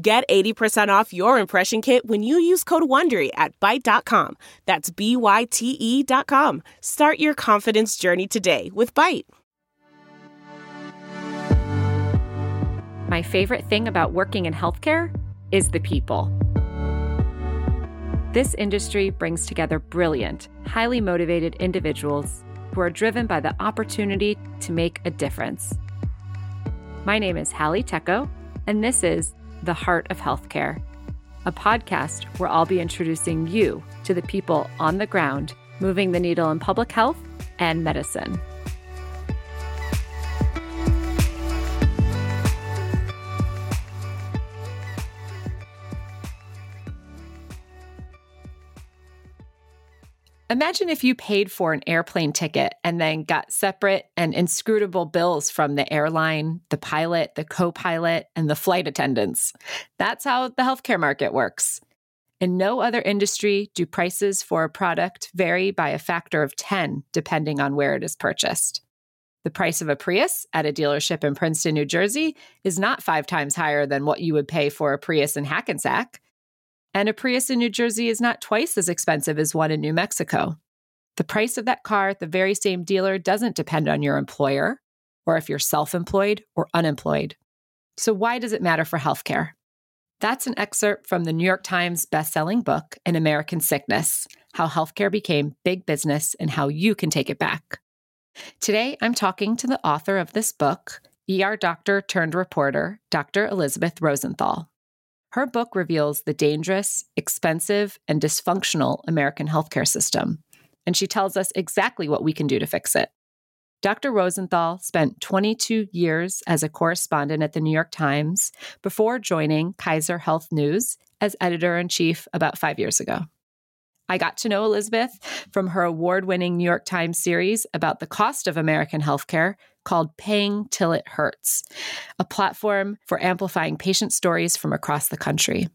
Get 80% off your impression kit when you use code WONDERY at Byte.com. That's B-Y-T-E dot com. Start your confidence journey today with Byte. My favorite thing about working in healthcare is the people. This industry brings together brilliant, highly motivated individuals who are driven by the opportunity to make a difference. My name is Hallie Tecco, and this is The Heart of Healthcare, a podcast where I'll be introducing you to the people on the ground moving the needle in public health and medicine. Imagine if you paid for an airplane ticket and then got separate and inscrutable bills from the airline, the pilot, the co pilot, and the flight attendants. That's how the healthcare market works. In no other industry do prices for a product vary by a factor of 10, depending on where it is purchased. The price of a Prius at a dealership in Princeton, New Jersey is not five times higher than what you would pay for a Prius in Hackensack. And a Prius in New Jersey is not twice as expensive as one in New Mexico. The price of that car at the very same dealer doesn't depend on your employer or if you're self employed or unemployed. So, why does it matter for healthcare? That's an excerpt from the New York Times bestselling book, An American Sickness How Healthcare Became Big Business and How You Can Take It Back. Today, I'm talking to the author of this book, ER doctor turned reporter, Dr. Elisabeth Rosenthal. Her book reveals the dangerous, expensive, and dysfunctional American healthcare system, and she tells us exactly what we can do to fix it. Dr. Rosenthal spent 22 years as a correspondent at the New York Times before joining Kaiser Health News as editor in chief about five years ago. I got to know Elisabeth from her award winning New York Times series about the cost of American healthcare called Paying Till It Hurts, a platform for amplifying patient stories from across the country.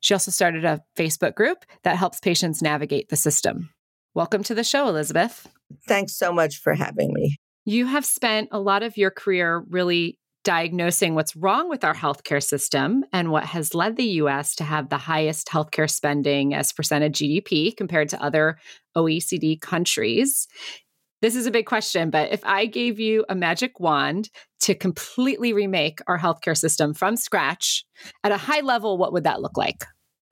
She also started a Facebook group that helps patients navigate the system. Welcome to the show, Elisabeth. Thanks so much for having me. You have spent a lot of your career really diagnosing what's wrong with our healthcare system and what has led the US to have the highest healthcare spending as percent of GDP compared to other OECD countries. This is a big question, but if I gave you a magic wand to completely remake our healthcare system from scratch at a high level, what would that look like?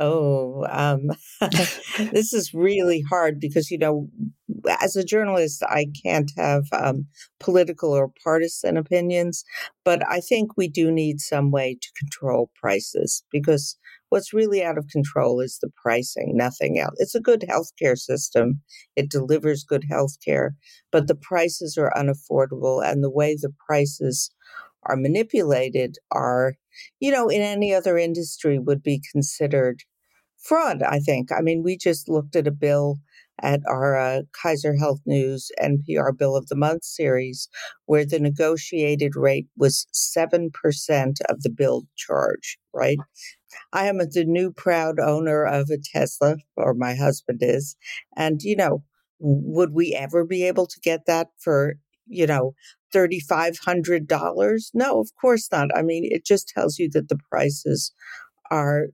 Oh, um, this is really hard because, you know, as a journalist, I can't have um, political or partisan opinions, but I think we do need some way to control prices because what's really out of control is the pricing, nothing else. It's a good healthcare system, it delivers good healthcare, but the prices are unaffordable, and the way the prices are manipulated are, you know, in any other industry would be considered fraud, I think. I mean, we just looked at a bill at our uh, Kaiser Health News NPR Bill of the Month series where the negotiated rate was 7% of the bill charge, right? I am the new proud owner of a Tesla, or my husband is. And, you know, would we ever be able to get that for, you know, $3,500? No, of course not. I mean, it just tells you that the prices are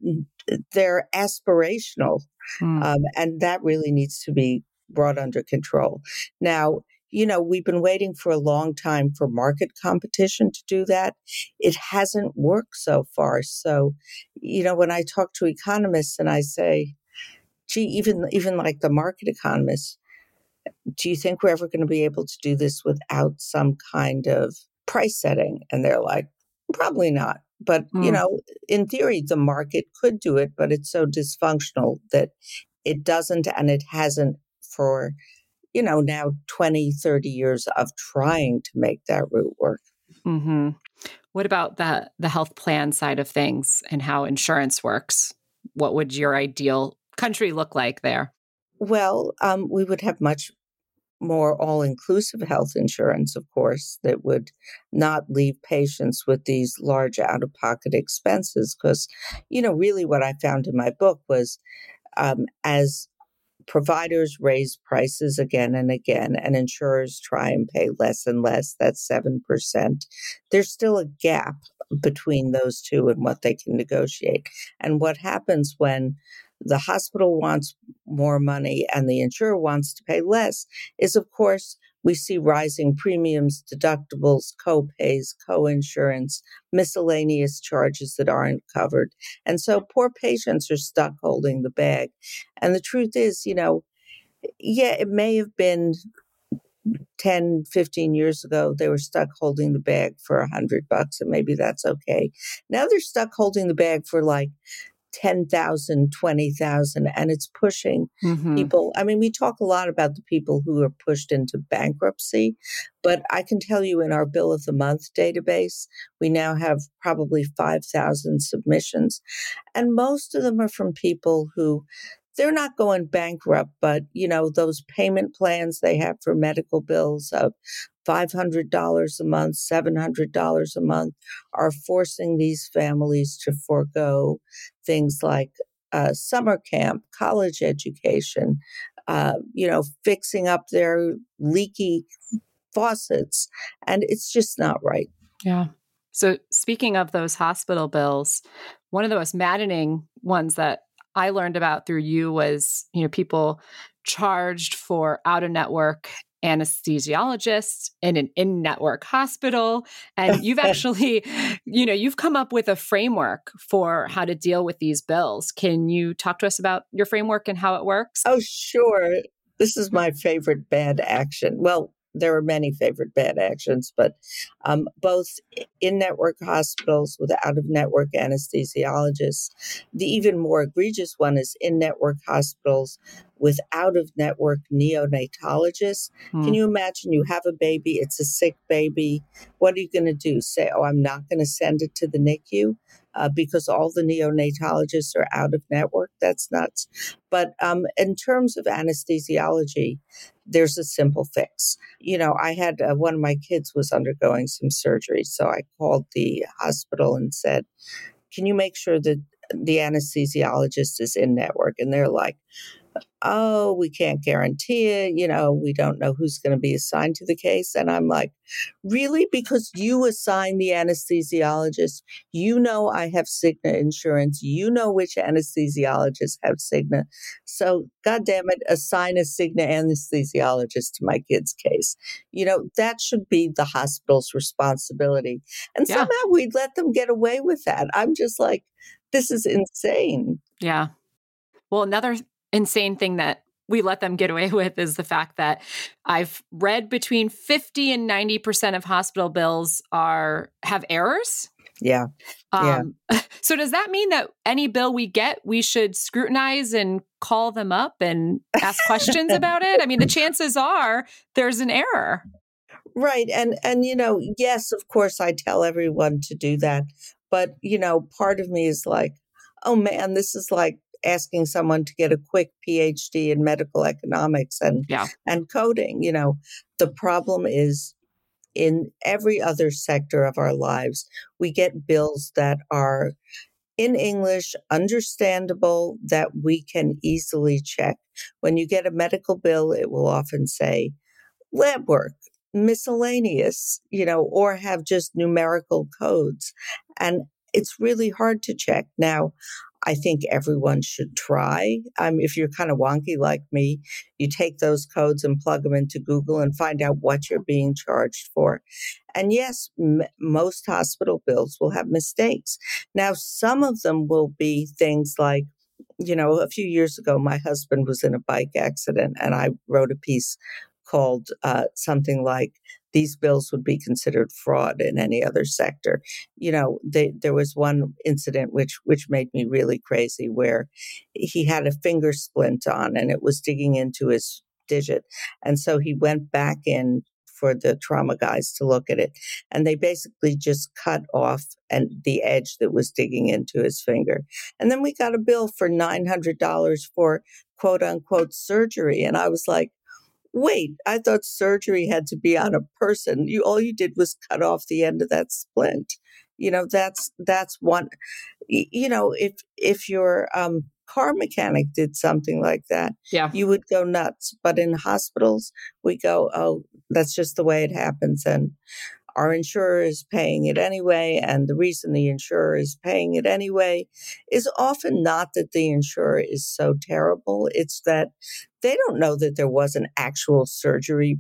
they're aspirational, mm. um, and that really needs to be brought under control. Now, you know, we've been waiting for a long time for market competition to do that. It hasn't worked so far. So, you know, when I talk to economists and I say, gee, even even like the market economists, do you think we're ever going to be able to do this without some kind of price setting? And they're like, probably not. But, mm. you know, in theory, the market could do it, but it's so dysfunctional that it doesn't and it hasn't for, you know, now 20, 30 years of trying to make that route work. Mm-hmm. What about the the health plan side of things and how insurance works? What would your ideal country look like there? Well, um, we would have much more all inclusive health insurance, of course, that would not leave patients with these large out of pocket expenses. Because, you know, really what I found in my book was um, as providers raise prices again and again, and insurers try and pay less and less, that's 7%, there's still a gap between those two and what they can negotiate. And what happens when the hospital wants more money and the insurer wants to pay less is, of course, we see rising premiums, deductibles, co-pays, co-insurance, miscellaneous charges that aren't covered. And so poor patients are stuck holding the bag. And the truth is, you know, yeah, it may have been 10, 15 years ago, they were stuck holding the bag for a hundred bucks and maybe that's okay. Now they're stuck holding the bag for like 10,000, 20,000, and it's pushing mm-hmm. people. I mean, we talk a lot about the people who are pushed into bankruptcy, but I can tell you in our Bill of the Month database, we now have probably 5,000 submissions, and most of them are from people who they're not going bankrupt, but you know, those payment plans they have for medical bills of $500 a month, $700 a month are forcing these families to forego things like uh, summer camp, college education, uh, you know, fixing up their leaky faucets. And it's just not right. Yeah. So, speaking of those hospital bills, one of the most maddening ones that I learned about through you was, you know, people charged for out of network anesthesiologists in an in-network hospital and you've actually you know you've come up with a framework for how to deal with these bills. Can you talk to us about your framework and how it works? Oh sure. This is my favorite bad action. Well there are many favorite bad actions, but um, both in network hospitals with out of network anesthesiologists. The even more egregious one is in network hospitals with out of network neonatologists. Hmm. Can you imagine you have a baby, it's a sick baby. What are you going to do? Say, oh, I'm not going to send it to the NICU? Uh, because all the neonatologists are out of network. That's nuts. But um, in terms of anesthesiology, there's a simple fix. You know, I had uh, one of my kids was undergoing some surgery, so I called the hospital and said, "Can you make sure that the anesthesiologist is in network?" And they're like, oh, we can't guarantee it. You know, we don't know who's going to be assigned to the case. And I'm like, really? Because you assign the anesthesiologist, you know, I have Cigna insurance. You know which anesthesiologists have Cigna. So, God damn it, assign a Cigna anesthesiologist to my kid's case. You know, that should be the hospital's responsibility. And yeah. somehow we'd let them get away with that. I'm just like, this is insane. Yeah. Well, another insane thing that we let them get away with is the fact that I've read between 50 and 90% of hospital bills are have errors. Yeah. Um, yeah. So does that mean that any bill we get, we should scrutinize and call them up and ask questions about it? I mean, the chances are there's an error. Right. And and you know, yes, of course I tell everyone to do that. But, you know, part of me is like, oh man, this is like asking someone to get a quick PhD in medical economics and yeah. and coding. You know, the problem is in every other sector of our lives, we get bills that are in English, understandable, that we can easily check. When you get a medical bill, it will often say lab work, miscellaneous, you know, or have just numerical codes. And it's really hard to check. Now, I think everyone should try. Um, if you're kind of wonky like me, you take those codes and plug them into Google and find out what you're being charged for. And yes, m- most hospital bills will have mistakes. Now, some of them will be things like, you know, a few years ago, my husband was in a bike accident and I wrote a piece called uh, something like these bills would be considered fraud in any other sector. You know, they, there was one incident which which made me really crazy where he had a finger splint on and it was digging into his digit, and so he went back in for the trauma guys to look at it. And they basically just cut off and the edge that was digging into his finger. And then we got a bill for $900 for quote unquote surgery. And I was like, wait, I thought surgery had to be on a person. You all you did was cut off the end of that splint. You know, that's that's one you know, if if your um car mechanic did something like that, yeah. you would go nuts. But in hospitals, we go, oh, that's just the way it happens. And our insurer is paying it anyway. And the reason the insurer is paying it anyway is often not that the insurer is so terrible, it's that they don't know that there was an actual surgery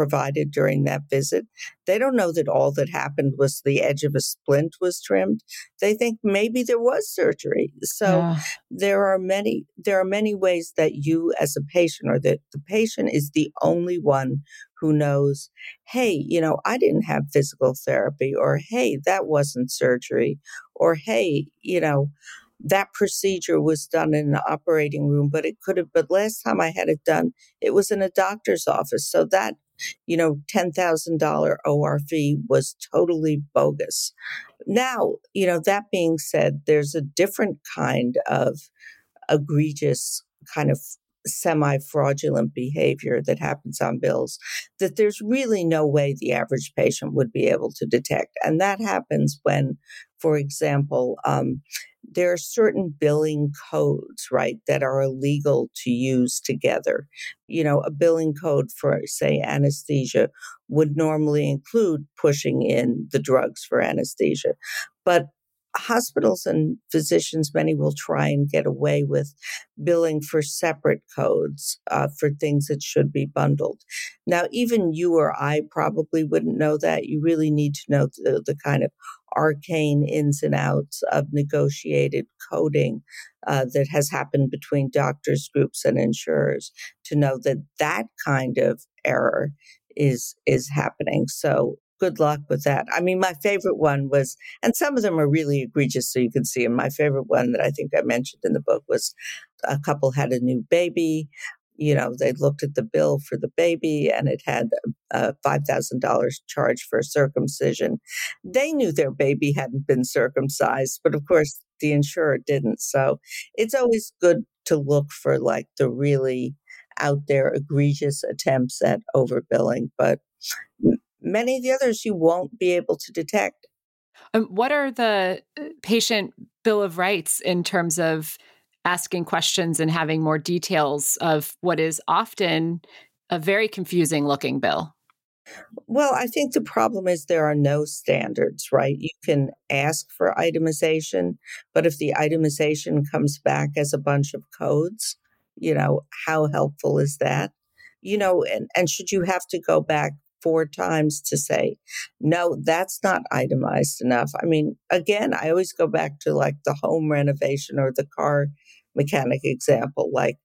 provided during that visit. They don't know that all that happened was the edge of a splint was trimmed. They think maybe there was surgery. So yeah. there are many there are many ways that you as a patient or that the patient is the only one who knows, hey, you know, I didn't have physical therapy or hey, that wasn't surgery or hey, you know, that procedure was done in an operating room, but it could have, but last time I had it done, it was in a doctor's office. So that you know, $10,000 OR fee was totally bogus. Now, you know, that being said, there's a different kind of egregious kind of semi fraudulent behavior that happens on bills that there's really no way the average patient would be able to detect. And that happens when, for example, um, there are certain billing codes, right, that are illegal to use together. You know, a billing code for, say, anesthesia would normally include pushing in the drugs for anesthesia. But hospitals and physicians, many will try and get away with billing for separate codes uh, for things that should be bundled. Now, even you or I probably wouldn't know that. You really need to know the, the kind of arcane ins and outs of negotiated coding uh, that has happened between doctors groups and insurers to know that that kind of error is is happening so good luck with that. I mean, my favorite one was, and some of them are really egregious, so you can see and My favorite one that I think I mentioned in the book was a couple had a new baby. You know, they looked at the bill for the baby and it had a $5,000 charge for circumcision. They knew their baby hadn't been circumcised, but of course the insurer didn't. So it's always good to look for like the really out there egregious attempts at overbilling. But Many of the others you won't be able to detect. Um, what are the uh, patient bill of rights in terms of asking questions and having more details of what is often a very confusing looking bill? Well, I think the problem is there are no standards, right? You can ask for itemization, but if the itemization comes back as a bunch of codes, you know, how helpful is that? You know, and, and should you have to go back four times to say, no, that's not itemized enough. I mean, again, I always go back to like the home renovation or the car mechanic example. Like,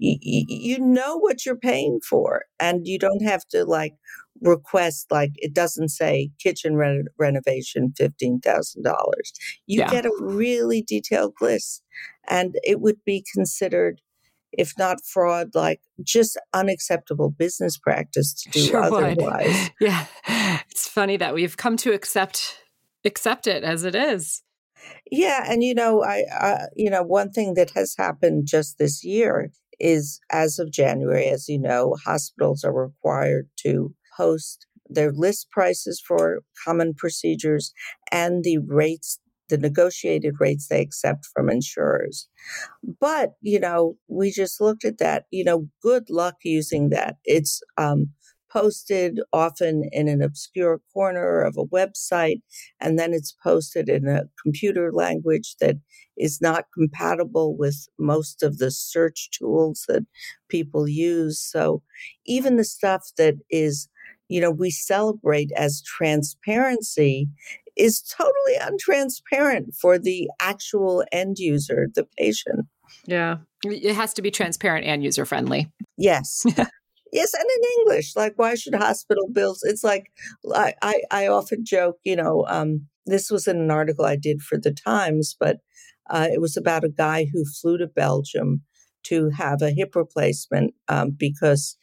y- y- you know what you're paying for, and you don't have to like request, like, it doesn't say kitchen re- renovation $15,000. You yeah. get a really detailed list, and it would be considered if not fraud, like just unacceptable business practice to do sure otherwise. Would. Yeah. It's funny that we've come to accept accept it as it is. Yeah, and you know, I uh, you know, one thing that has happened just this year is as of January, as you know, hospitals are required to post their list prices for common procedures and the rates the negotiated rates they accept from insurers. But, you know, we just looked at that, you know, good luck using that. It's um, posted often in an obscure corner of a website, and then it's posted in a computer language that is not compatible with most of the search tools that people use. So even the stuff that is you know, we celebrate as transparency is totally untransparent for the actual end user, the patient. Yeah. It has to be transparent and user friendly. Yes. yes, and in English. Like, why should hospital bills? It's like, I, I, often joke, you know, um, this was in an article I did for the Times, but uh, it was about a guy who flew to Belgium to have a hip replacement um, because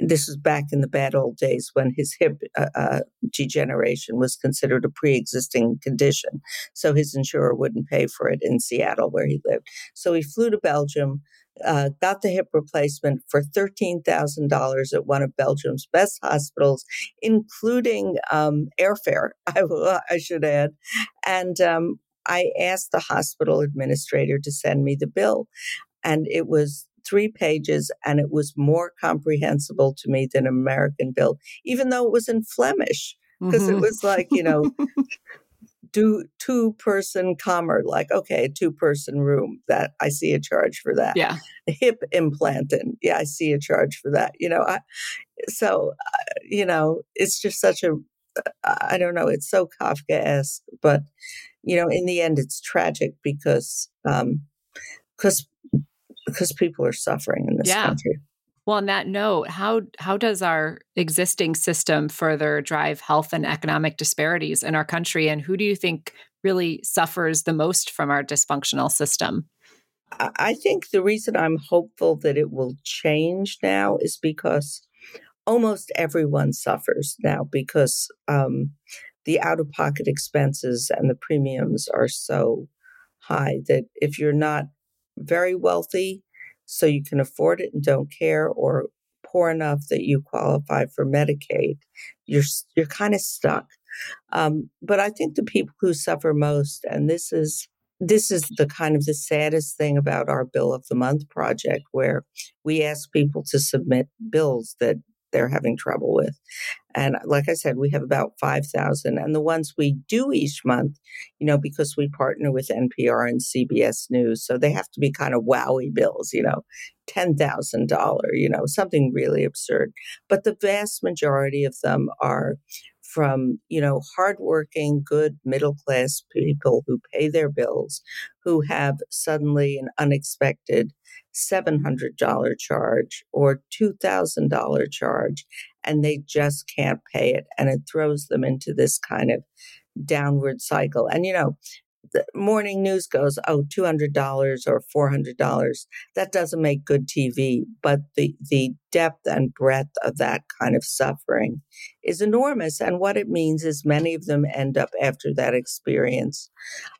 this was back in the bad old days when his hip uh, uh, degeneration was considered a pre-existing condition so his insurer wouldn't pay for it in seattle where he lived so he flew to belgium uh, got the hip replacement for $13,000 at one of Belgium's best hospitals, including um, airfare, I, I, should add. And um, I asked the hospital administrator to send me the bill. And it was three pages and it was more comprehensible to me than an American bill, even though it was in Flemish, because mm-hmm. it was like, you know, do two person commer, like, okay, two person room that I see a charge for that. Yeah. Hip implanting. Yeah, I see a charge for that. You know, I, so, uh, you know, it's just such a, I don't know, it's so Kafkaesque, but, you know, in the end, it's tragic because, um, because because people are suffering in this yeah. country. Well, on that note, how how does our existing system further drive health and economic disparities in our country, and who do you think really suffers the most from our dysfunctional system? I think the reason I'm hopeful that it will change now is because almost everyone suffers now because um, the out of pocket expenses and the premiums are so high that if you're not very wealthy, so you can afford it and don't care, or poor enough that you qualify for Medicaid, you're you're kind of stuck. Um, but I think the people who suffer most, and this is this is the kind of the saddest thing about our bill of the month project, where we ask people to submit bills that they're having trouble with. And uh, like I said, we have about 5,000. And the ones we do each month, you know, because we partner with NPR and CBS News, so they have to be kind of wowie bills, you know, $10,000, you know, something really absurd. But the vast majority of them are from you know hardworking good middle class people who pay their bills who have suddenly an unexpected $700 charge or $2,000 charge, and they just can't pay it. And it throws them into this kind of downward cycle. And, you know, the morning news goes, oh, $200 or $400. That doesn't make good TV, but the, the depth and breadth of that kind of suffering is enormous. And what it means is many of them end up after that experience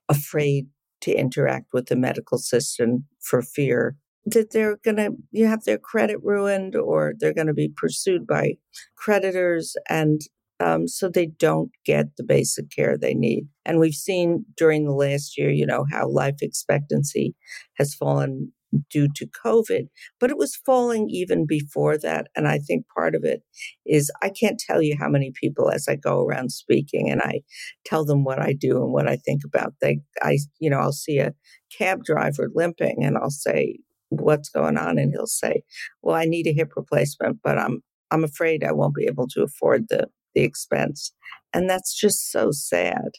afraid to interact with the medical system for fear that they're going to you have their credit ruined or they're going to be pursued by creditors and um, so they don't get the basic care they need. And we've seen during the last year you know how life expectancy has fallen due to covid but it was falling even before that. And i think part of it is i can't tell you how many people as i go around speaking and i tell them what i do and what i think about they i you know i'll see a cab driver limping and i'll say what's going on? And he'll say well i need a hip replacement but i'm i'm afraid i won't be able to afford the the expense and that's just so sad.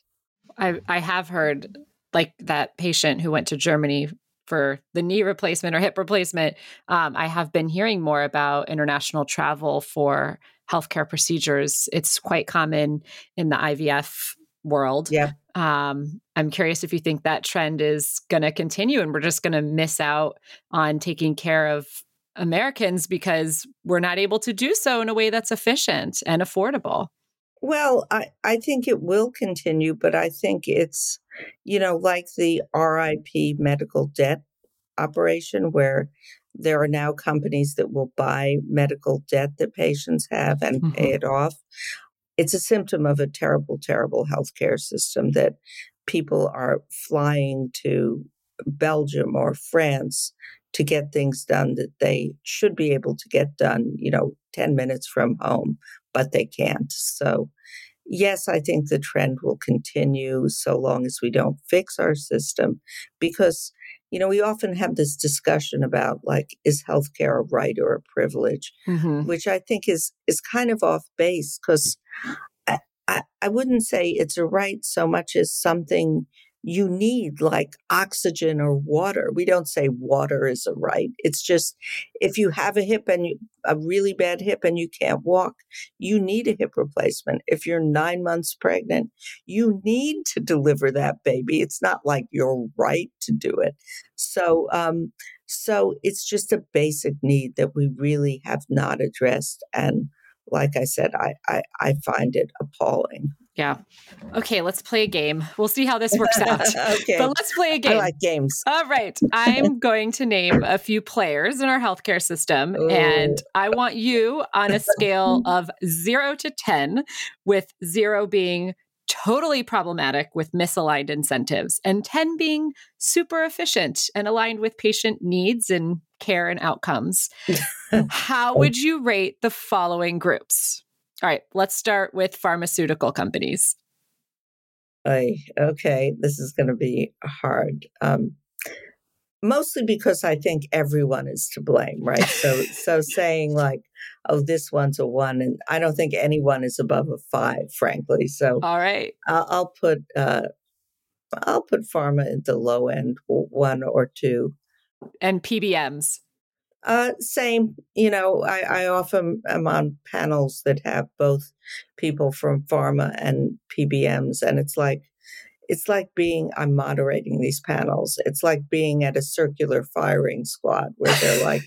I i have heard like that patient who went to germany for the knee replacement or hip replacement um, i have been hearing more about international travel for healthcare procedures. It's quite common in the ivf world. Yeah. Um, I'm curious if you think that trend is going to continue and we're just going to miss out on taking care of Americans because we're not able to do so in a way that's efficient and affordable. Well, I, I think it will continue, but I think it's, you know, like the RIP medical debt operation, where there are now companies that will buy medical debt that patients have and mm-hmm. pay it off it's a symptom of a terrible, terrible healthcare system that people are flying to Belgium or France to get things done that they should be able to get done, you know, 10 minutes from home, but they can't. So, yes, I think the trend will continue so long as we don't fix our system because you know, we often have this discussion about like, is healthcare a right or a privilege, mm-hmm. which I think is is kind of off base because I, I, I wouldn't say it's a right so much as something you need like oxygen or water. We don't say water is a right. It's just if you have a hip and you, a really bad hip and you can't walk, you need a hip replacement. If you're nine months pregnant, you need to deliver that baby. It's not like you're right to do it. So, um, so it's just a basic need that we really have not addressed. And like I said, I, I, I find it appalling. Yeah. Okay, let's play a game. We'll see how this works out. okay. But let's play a game. I like games. All right. I'm going to name a few players in our healthcare system. Ooh. And I want you on a scale of zero to 10, with zero being totally problematic with misaligned incentives, and 10 being super efficient and aligned with patient needs and care and outcomes. How would you rate the following groups? All right, let's start with pharmaceutical companies. I, okay, this is going to be hard. Um, mostly because I think everyone is to blame, right? So, so saying like, "Oh, this one's a one," and I don't think anyone is above a five, frankly. So, all right, I'll, I'll put uh, I'll put pharma at the low end, one or two, and PBMs. Uh, same. You know, I, I often am on panels that have both people from pharma and PBMs, and it's like it's like being I'm moderating these panels. It's like being at a circular firing squad where they're like,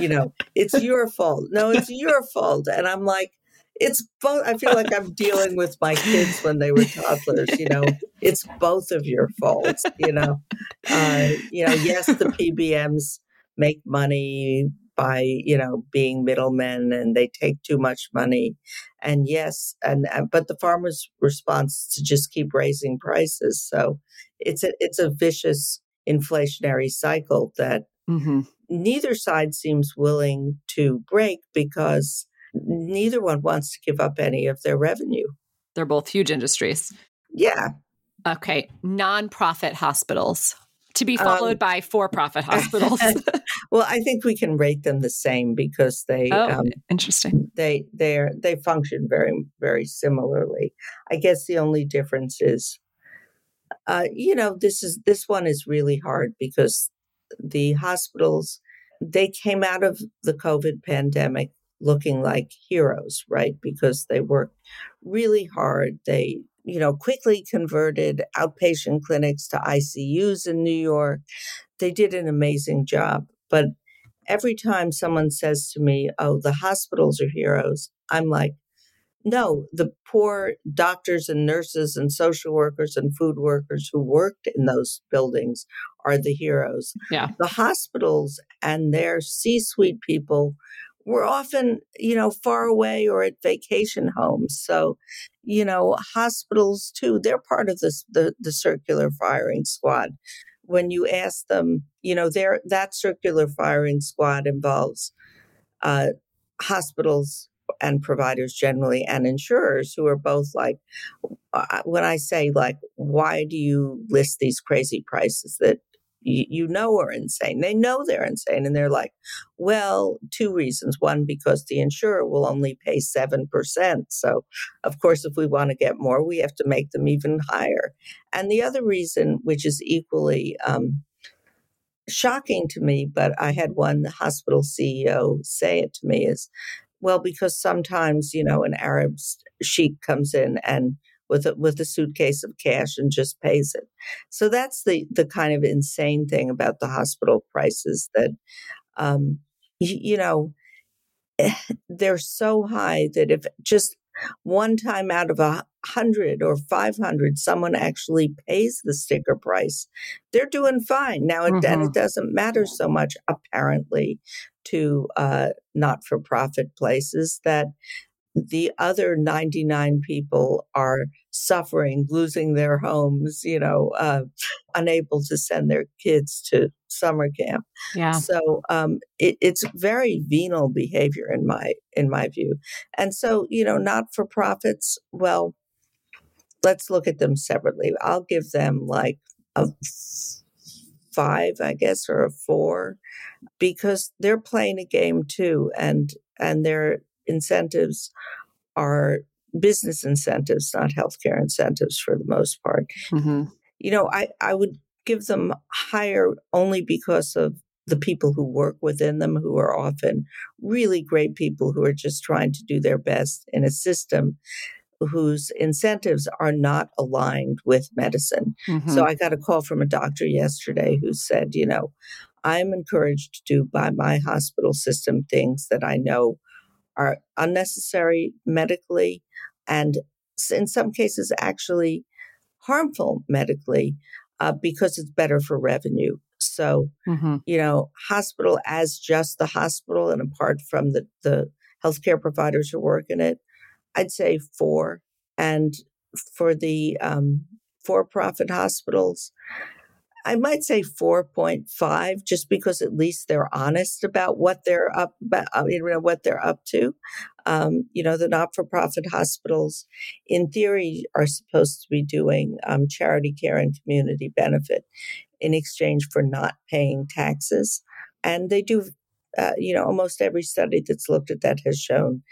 you know, it's your fault. No, it's your fault, and I'm like. It's both. I feel like I'm dealing with my kids when they were toddlers. You know, it's both of your faults. You know, uh, you know. Yes, the PBMs make money by you know being middlemen and they take too much money. And yes and uh, but the pharma's response to just keep raising prices. So it's a it's a vicious inflationary cycle that mm-hmm. neither side seems willing to break because neither one wants to give up any of their revenue. They're both huge industries. Yeah. Okay nonprofit hospitals to be followed um, by for-profit hospitals. well, I think we can rate them the same because they oh, um, interesting. They they they function very very similarly. I guess the only difference is, uh, you know, this is this one is really hard because the hospitals they came out of the COVID pandemic looking like heroes, right? Because they worked really hard. They you know, quickly converted outpatient clinics to ICUs in New York. They did an amazing job. But every time someone says to me, oh, the hospitals are heroes, I'm like, no, the poor doctors and nurses and social workers and food workers who worked in those buildings are the heroes. Yeah. The hospitals and their C suite people were often, you know, far away or at vacation homes. So, you know, hospitals too, they're part of this, the, the circular firing squad. When you ask them, you know, there that circular firing squad involves uh, hospitals and providers generally and insurers who are both like uh, when i say like why do you list these crazy prices that you, know are insane. They know they're insane. And they're like, well, two reasons. One, because the insurer will only pay 7%. So, of course, if we want to get more, we have to make them even higher. And the other reason, which is equally um, shocking to me, but I had one hospital CEO say it to me is, well, because sometimes, you know, an Arab sheik comes in and with a, with a suitcase of cash and just pays it. So that's the the kind of insane thing about the hospital prices that, um, you, you know, they're so high that if just one time out of a hundred or 500 someone actually pays the sticker price they're doing fine now mm-hmm. and it doesn't matter so much apparently to uh, not-for-profit places that the other 99 people are suffering, losing their homes, you know, uh, unable to send their kids to summer camp. Yeah. So um, it, it's very venal behavior in my in my view. And so, you know, not for profits. Well, let's look at them separately. I'll give them like a five, I guess, or a four, because they're playing a game too, and and they're incentives are business incentives, not healthcare incentives for the most part. Mm-hmm. you know, I, I would give them higher only because of the people who work within them, who are often really great people who are just trying to do their best in a system whose incentives are not aligned with medicine. Mm-hmm. So I got a call from a doctor yesterday who said, you know, I'm encouraged to do by my hospital system things that I know are unnecessary medically and in some cases actually harmful medically uh, because it's better for revenue. So, mm-hmm. you know, hospital as just the hospital and apart from the, the healthcare providers who work in it, I'd say four. And for the um, for profit hospitals, I might say 4.5 just because at least they're honest about what they're up about, uh, you know, what they're up to. Um, you know, the not-for-profit hospitals in theory are supposed to be doing um, charity care and community benefit in exchange for not paying taxes. And they do, uh, you know, almost every study that's looked at that has shown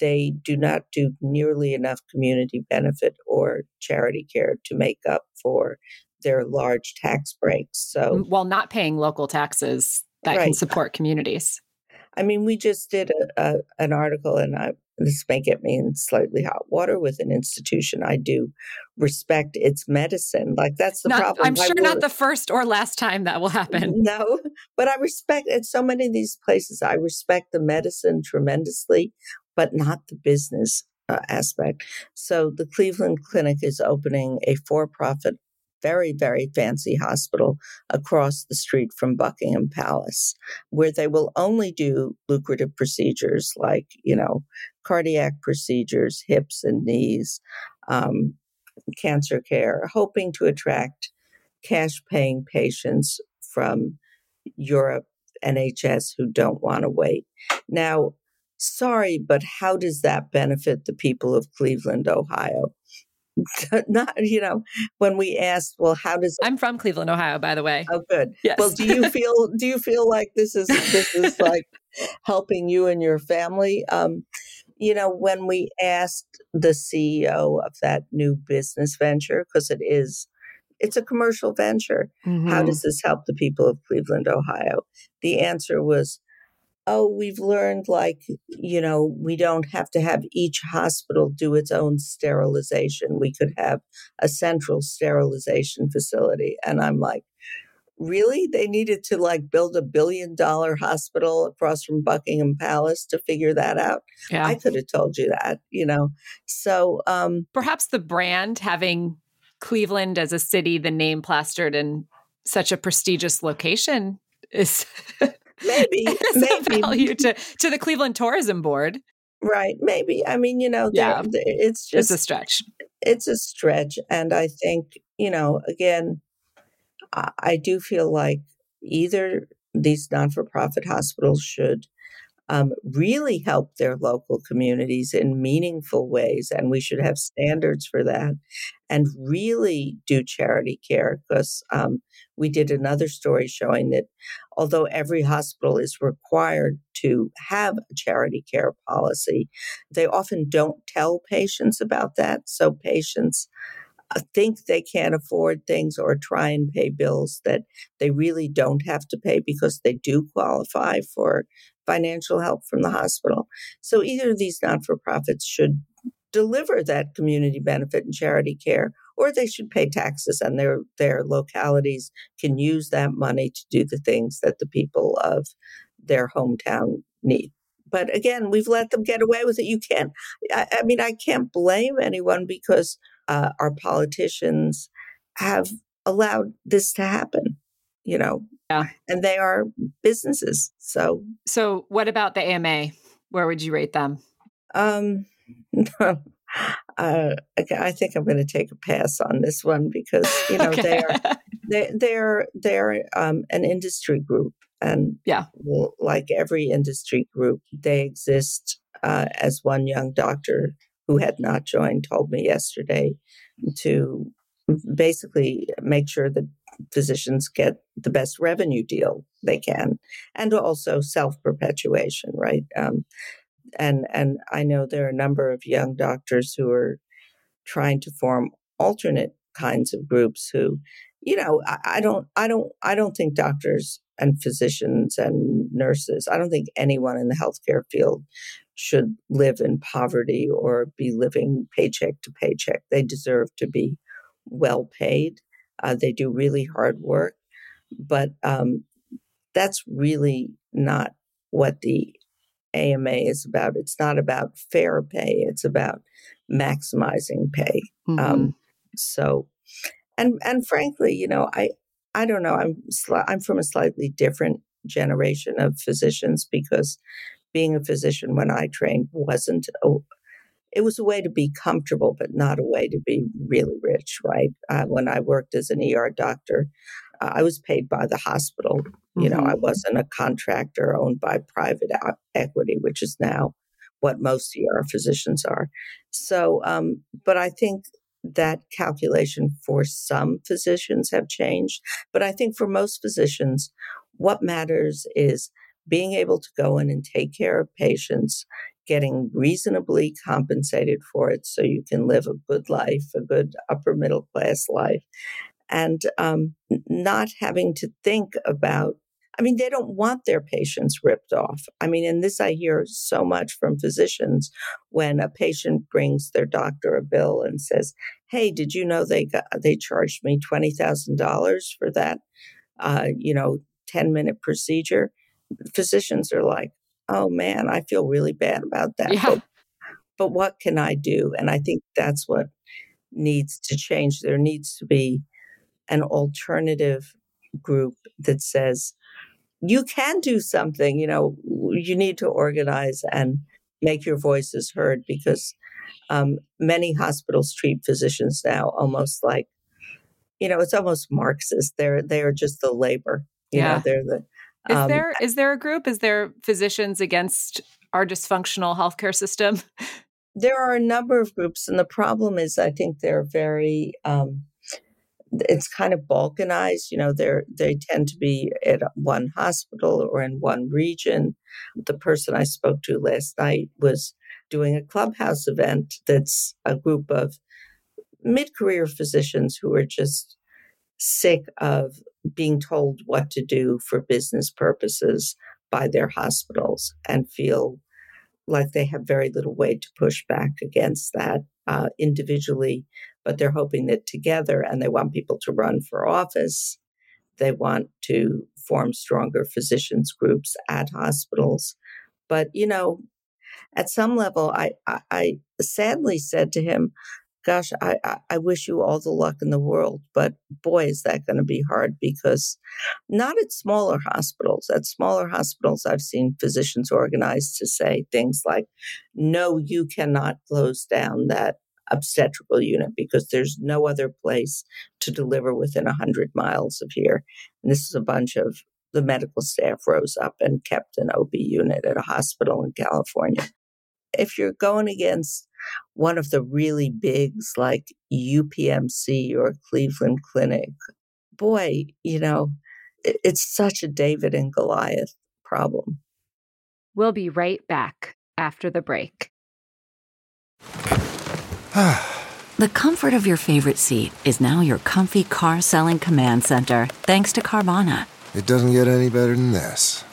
they do not do nearly enough community benefit or charity care to make up for their large tax breaks. So while not paying local taxes that right. can support communities. I mean, we just did a, a, an article, and I, this may get me in slightly hot water with an institution. I do respect its medicine. Like that's the not, problem. I'm sure not the first or last time that will happen. No, but I respect at so many of these places. I respect the medicine tremendously, but not the business uh, aspect. So the Cleveland Clinic is opening a for-profit very, very fancy hospital across the street from Buckingham Palace, where they will only do lucrative procedures like, you know, cardiac procedures, hips and knees, um, cancer care, hoping to attract cash paying patients from Europe, NHS who don't want to wait. Now, sorry, but how does that benefit the people of Cleveland, Ohio? not you know when we asked well how does i'm from cleveland ohio by the way oh good yes. well do you feel do you feel like this is this is like helping you and your family um you know when we asked the ceo of that new business venture because it is it's a commercial venture mm-hmm. how does this help the people of cleveland ohio the answer was oh, we've learned like, you know, we don't have to have each hospital do its own sterilization. We could have a central sterilization facility. And I'm like, really? They needed to like build a billion dollar hospital across from Buckingham Palace to figure that out. Yeah. I could have told you that, you know. So um perhaps the brand having Cleveland as a city, the name plastered in such a prestigious location is maybe maybe value to to the Cleveland Tourism Board. Right, maybe. I mean, you know, yeah, it's just it's a stretch. It's a stretch, and I think you know, again, I, I do feel like either these non-for-profit hospitals should um, really help their local communities in meaningful ways. And we should have standards for that and really do charity care because um, we did another story showing that although every hospital is required to have a charity care policy, they often don't tell patients about that. So patients Uh, think they can't afford things or try and pay bills that they really don't have to pay because they do qualify for financial help from the hospital. So either of these not for profits should deliver that community benefit and charity care, or they should pay taxes and their, their localities can use that money to do the things that the people of their hometown need. But again, we've let them get away with it. You can't, I, I mean, I can't blame anyone because uh, our politicians have allowed this to happen you know yeah. and they are businesses so so what about the ama where would you rate them um uh, I think I'm going to take a pass on this one because you know okay. they are they they're they're um, an industry group and yeah, like every industry group, they exist uh, as one young doctor who had not joined told me yesterday to basically make sure that physicians get the best revenue deal they can, and also self perpetuation, right? Um, and and I know there are a number of young doctors who are trying to form alternate kinds of groups who, you know, I, I don't, I don't, I don't think doctors and physicians and nurses, I don't think anyone in the healthcare field should live in poverty or be living paycheck to paycheck. They deserve to be well paid. Uh, they do really hard work, but um, that's really not what the AMA is about. It's not about fair pay. It's about maximizing pay. Um, mm-hmm. Um, so, and and frankly, you know, I I don't know. I'm sli- I'm from a slightly different generation of physicians because being a physician when I trained wasn't a, it was a way to be comfortable, but not a way to be really rich, right? Uh, when I worked as an ER doctor, uh, I was paid by the hospital. You mm-hmm. know, I mm-hmm. wasn't a contractor owned by private equity, which is now what most ER physicians are. So, um, but I think that calculation for some physicians have changed. But I think for most physicians, what matters is being able to go in and take care of patients, getting reasonably compensated for it so you can live a good life, a good upper middle class life, and um, not having to think about I mean, they don't want their patients ripped off. I mean, and this I hear so much from physicians when a patient brings their doctor a bill and says, "Hey, did you know they got they charged me twenty thousand dollars for that, uh, you know, ten minute procedure?" Physicians are like, "Oh man, I feel really bad about that." Yeah. But, but what can I do? And I think that's what needs to change. There needs to be an alternative group that says you can do something you know you need to organize and make your voices heard because um, many hospitals treat physicians now almost like you know it's almost marxist they're they are just the labor you yeah. know they're the um, is there is there a group is there physicians against our dysfunctional healthcare system there are a number of groups and the problem is i think they're very um, it's kind of balkanized. You know, they they tend to be at one hospital or in one region. The person I spoke to last night was doing a clubhouse event that's a group of mid-career physicians who are just sick of being told what to do for business purposes by their hospitals and feel like they have very little way to push back against that uh, individually but they're hoping that together, and they want people to run for office. They want to form stronger physicians groups at hospitals. But, you know, at some level, I, I, I sadly said to him, Gosh, I, I wish you all the luck in the world, but boy, is that going to be hard because not at smaller hospitals. At smaller hospitals, I've seen physicians organized to say things like, no, you cannot close down that obstetrical unit because there's no other place to deliver within 100 miles of here. And this is a bunch of the medical staff rose up and kept an OB unit at a hospital in California. If you're going against one of the really bigs like UPMC or Cleveland Clinic, boy, you know, it's such a David and Goliath problem. We'll be right back after the break. the comfort of your favorite seat is now your comfy car selling command center, thanks to Carvana. It doesn't get any better than this.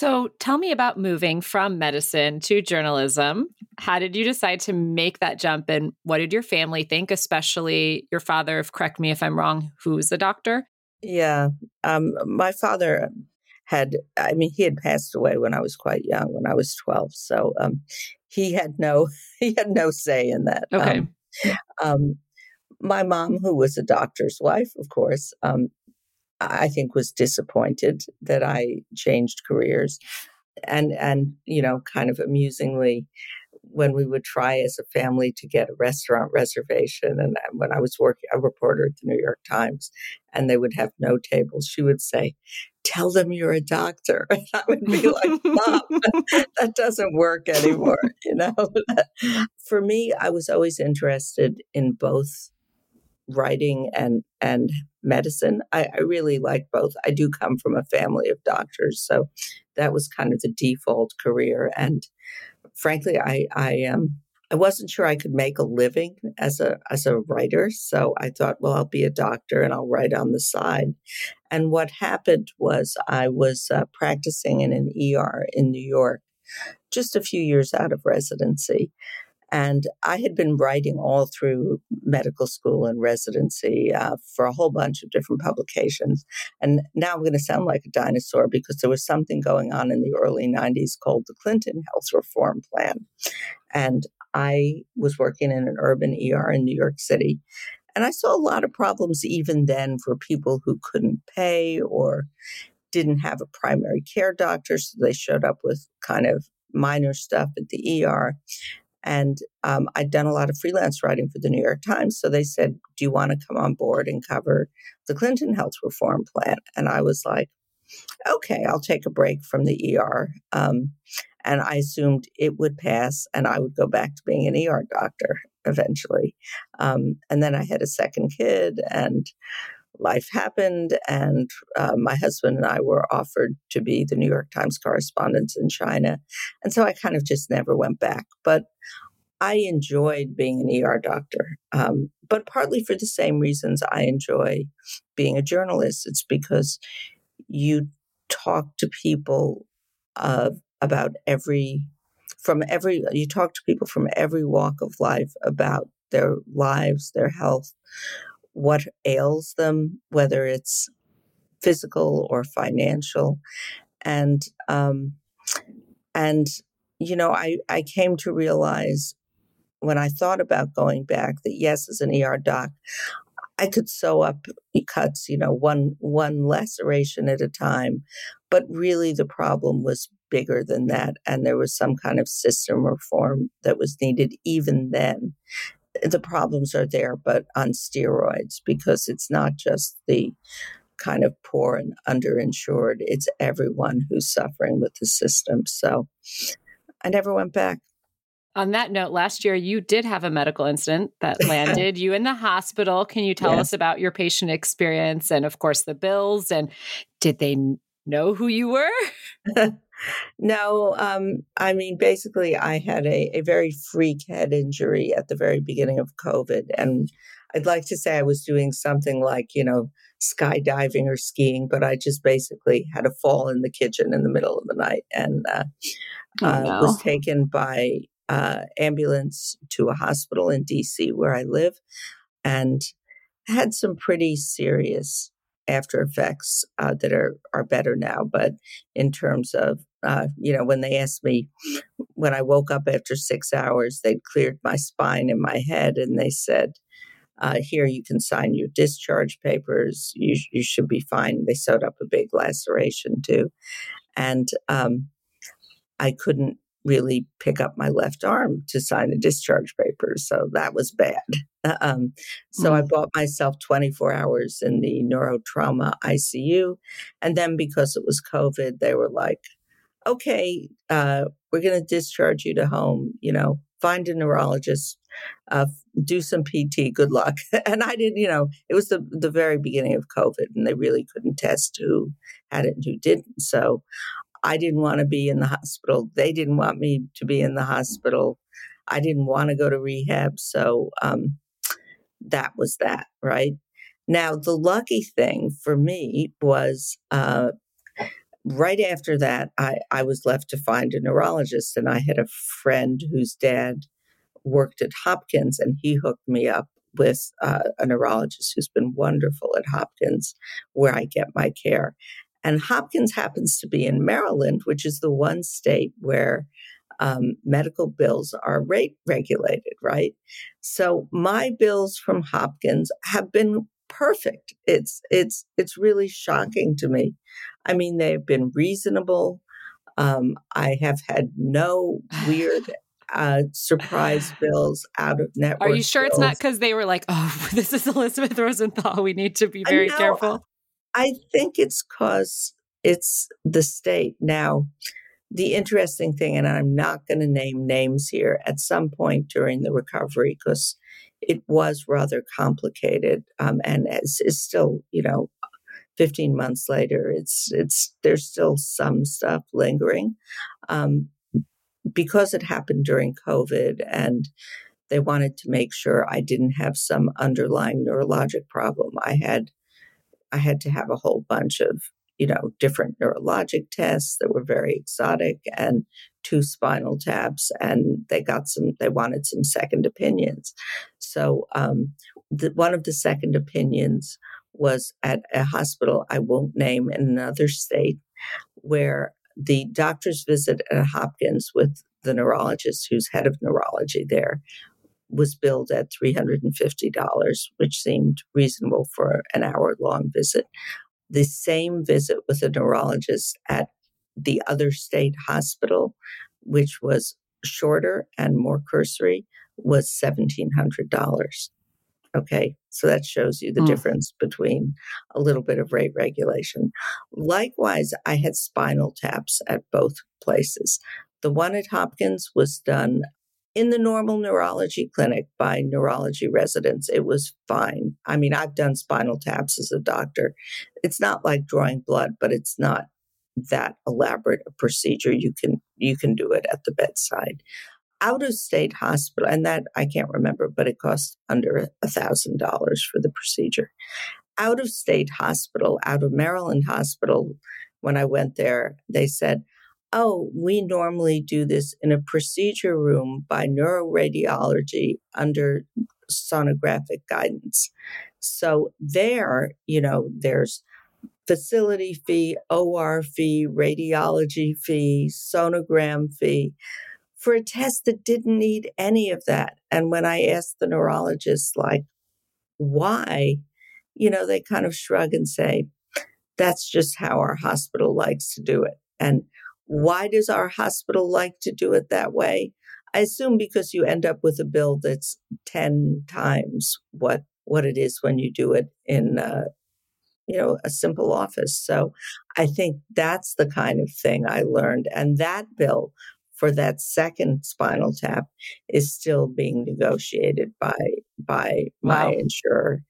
So tell me about moving from medicine to journalism. How did you decide to make that jump and what did your family think, especially your father, if correct me if I'm wrong, who's a doctor? Yeah. Um, my father had, I mean, he had passed away when I was quite young, when I was 12. So um, he had no, he had no say in that. Okay. Um, um, my mom, who was a doctor's wife, of course, um, I think was disappointed that I changed careers. And, and, you know, kind of amusingly, when we would try as a family to get a restaurant reservation, and when I was working, a reporter at the New York Times, and they would have no tables, she would say, Tell them you're a doctor. And I would be like, Mom, that doesn't work anymore. You know, for me, I was always interested in both writing and and medicine. I, I, really like both. I do come from a family of doctors, so that was kind of the default career. And frankly, I I um I wasn't sure I could make a living as a as a writer, so I thought, well, I'll be a doctor and I'll write on the side. And what happened was I was uh, practicing in an ER in New York, just a few years out of residency, and I had been writing all through medical school and residency uh, for a whole bunch of different publications. And now I'm going to sound like a dinosaur because there was something going on in the early 90s called the Clinton Health Reform Plan. And I was working in an urban ER in New York City. And I saw a lot of problems even then for people who couldn't pay or didn't have a primary care doctor. So they showed up with kind of minor stuff at the ER. And um, I'd done a lot of freelance writing for the New York Times. So they said, Do you want to come on board and cover the Clinton Health Reform Plan? And I was like, Okay, I'll take a break from the ER. Um, and I assumed it would pass and I would go back to being an ER doctor eventually. Um, and then I had a second kid and life happened, and uh, my husband and I were offered to be the New York Times correspondents in China. And so I kind of just never went back. But I enjoyed being an ER doctor, um, but partly for the same reasons I enjoy being a journalist. It's because you talk to people uh, about every, from every, you talk to people from every walk of life about their lives, their health, what ails them, whether it's physical or financial. And, um, and, you know, I, I came to realize when I thought about going back that yes, as an ER doc, I could sew up cuts, you know, one one laceration at a time. But really the problem was bigger than that. And there was some kind of system reform that was needed even then the problems are there, but on steroids, because it's not just the kind of poor and underinsured, it's everyone who's suffering with the system. So I never went back. On that note, last year you did have a medical incident that landed you in the hospital. Can you tell yes. us about your patient experience and, of course, the bills? And did they know who you were? No, um, I mean, basically, I had a, a very freak head injury at the very beginning of COVID. And I'd like to say I was doing something like, you know, skydiving or skiing, but I just basically had a fall in the kitchen in the middle of the night and uh, oh, uh, no. was taken by uh, ambulance to a hospital in DC where I live and had some pretty serious after effects uh, that are are better now. But in terms of uh, you know, when they asked me when I woke up after six hours, they'd cleared my spine and my head, and they said, uh, "Here, you can sign your discharge papers. You you should be fine." They sewed up a big laceration too, and um, I couldn't really pick up my left arm to sign the discharge papers, so that was bad. Um, so mm. I bought myself 24 hours in the neurotrauma ICU, and then because it was COVID, they were like okay, uh, we're going to discharge you to home, you know, find a neurologist, uh, do some PT. Good luck. and I didn't, you know, it was the the very beginning of COVID, and they really couldn't test who had it and who didn't. So I didn't want to be in the hospital. They didn't want me to be in the hospital. I didn't want to go to rehab. So um, that was that, right? Now, the lucky thing for me was uh, right after that, I, I was left to find a neurologist, and I had a friend whose dad worked at Hopkins, and he hooked me up with uh, a neurologist who's been wonderful at Hopkins, where I get my care. And Hopkins happens to be in Maryland, which is the one state where um, medical bills are rate regulated, right? So my bills from Hopkins have been perfect. It's it's it's really shocking to me. I mean, they've been reasonable. Um, I have had no weird uh, surprise bills out of network. Are you sure bills. it's not because they were like, "Oh, this is Elisabeth Rosenthal. We need to be very know, careful." I think it's because it's the state now. The interesting thing, and I'm not going to name names here, at some point during the recovery, because it was rather complicated, um, and is, is still, you know, 15 months later, it's it's there's still some stuff lingering, um, because it happened during COVID, and they wanted to make sure I didn't have some underlying neurologic problem. I had I had to have a whole bunch of you know, different neurologic tests that were very exotic and two spinal taps. And they got some, they wanted some second opinions. So um, the, one of the second opinions was at a hospital I won't name in another state where the doctor's visit at Hopkins with the neurologist who's head of neurology there was billed at $350, which seemed reasonable for an hour long visit the same visit with a neurologist at the other state hospital, which was shorter and more cursory, was $1,700. Okay, so that shows you the mm. difference between a little bit of rate regulation. Likewise, I had spinal taps at both places. The one at Hopkins was done in the normal neurology clinic by neurology residents, it was fine. I mean, I've done spinal taps as a doctor. It's not like drawing blood, but it's not that elaborate a procedure. You can you can do it at the bedside. Out of state hospital, and that I can't remember, but it cost under a thousand dollars for the procedure. Out of state hospital, out of Maryland hospital, when I went there, they said, oh, we normally do this in a procedure room by neuroradiology under sonographic guidance. So there, you know, there's facility fee, OR fee, radiology fee, sonogram fee for a test that didn't need any of that. And when I asked the neurologist, like, why, you know, they kind of shrug and say, that's just how our hospital likes to do it. And why does our hospital like to do it that way? I assume because you end up with a bill that's 10 times what what it is when you do it in uh, you know a simple office. So I think that's the kind of thing I learned and that bill for that second spinal tap is still being negotiated by by my wow. insurer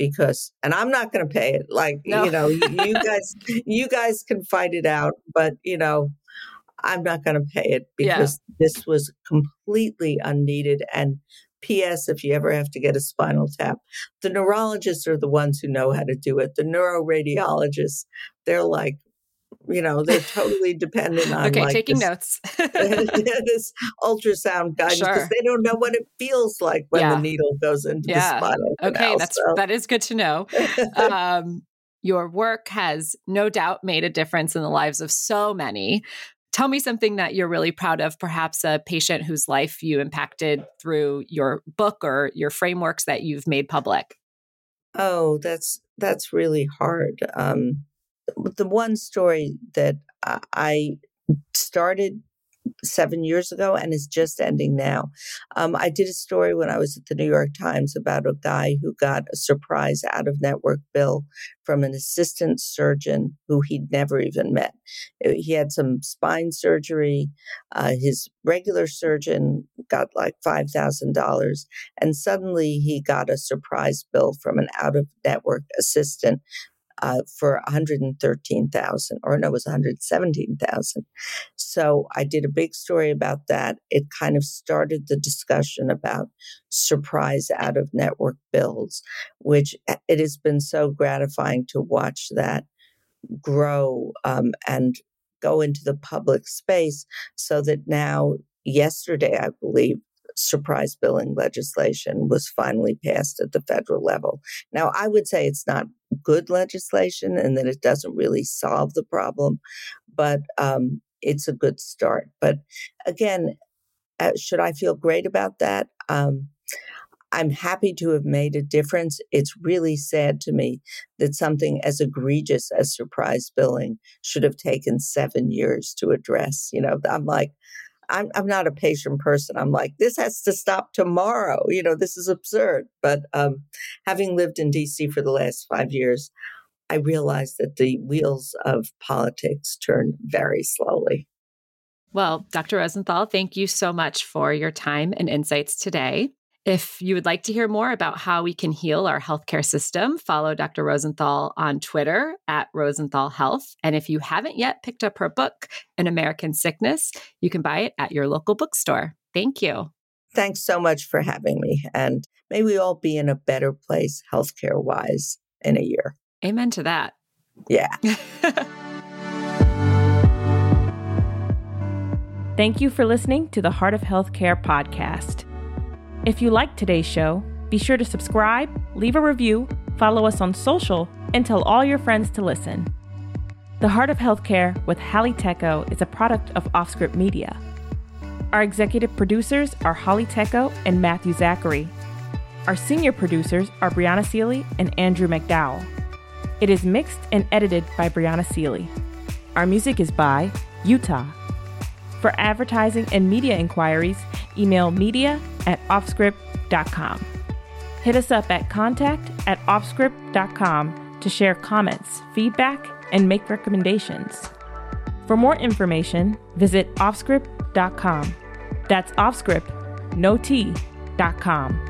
because and I'm not going to pay it like no. you know you, guys you guys can fight it out but you know I'm not going to pay it because yeah. this was completely unneeded. And P.S. If you ever have to get a spinal tap, the neurologists are the ones who know how to do it. The neuroradiologists, they're like, you know, they're totally dependent on. okay, like taking this, notes. this ultrasound guidance because sure. they don't know what it feels like when yeah. the needle goes into yeah. the spinal. Okay, that's so. that is good to know. Um, your work has no doubt made a difference in the lives of so many. Tell me something that you're really proud of, perhaps a patient whose life you impacted through your book or your frameworks that you've made public. Oh, that's that's really hard. Um, the one story that I started seven years ago and is just ending now. Um, I did a story when I was at the New York Times about a guy who got a surprise out of network bill from an assistant surgeon who he'd never even met. Uh, he had some spine surgery. Uh, his regular surgeon got like $5,000. And suddenly he got a surprise bill from an out of network assistant uh, for 113,000 or no, it was 117,000. So I did a big story about that. It kind of started the discussion about surprise out of network bills, which eh, it has been so gratifying to watch that grow um, and go into the public space so that now yesterday i believe surprise billing legislation was finally passed at the federal level. Now, I would say it's not good legislation and that it doesn't really solve the problem, but um, it's a good start. But again, uh, should I feel great about that? Um, I'm happy to have made a difference. It's really sad to me that something as egregious as surprise billing should have taken seven years to address. You know, I'm like, I'm, I'm not a patient person. I'm like, this has to stop tomorrow. You know, this is absurd. But um, having lived in DC for the last five years, I realized that the wheels of politics turn very slowly. Well, Dr. Rosenthal, thank you so much for your time and insights today. If you would like to hear more about how we can heal our healthcare system, follow Dr. Rosenthal on Twitter at Rosenthal Health. And if you haven't yet picked up her book, An American Sickness, you can buy it at your local bookstore. Thank you. Thanks so much for having me. And may we all be in a better place healthcare wise in a year. Amen to that. Yeah. Thank you for listening to the Heart of Healthcare podcast. If you liked today's show, be sure to subscribe, leave a review, follow us on social, and tell all your friends to listen. The Heart of Healthcare with Halle Tecco is a product of Offscript Media. Our executive producers are Holly Tecco and Matthew Zachary. Our senior producers are Brianna Seely and Andrew McDowell. It is mixed and edited by Brianna Seely. Our music is by Utah. For advertising and media inquiries, email media at offscript.com. Hit us up at contact at offscript.com to share comments, feedback, and make recommendations. For more information, visit offscript.com. That's offscript, no T.com.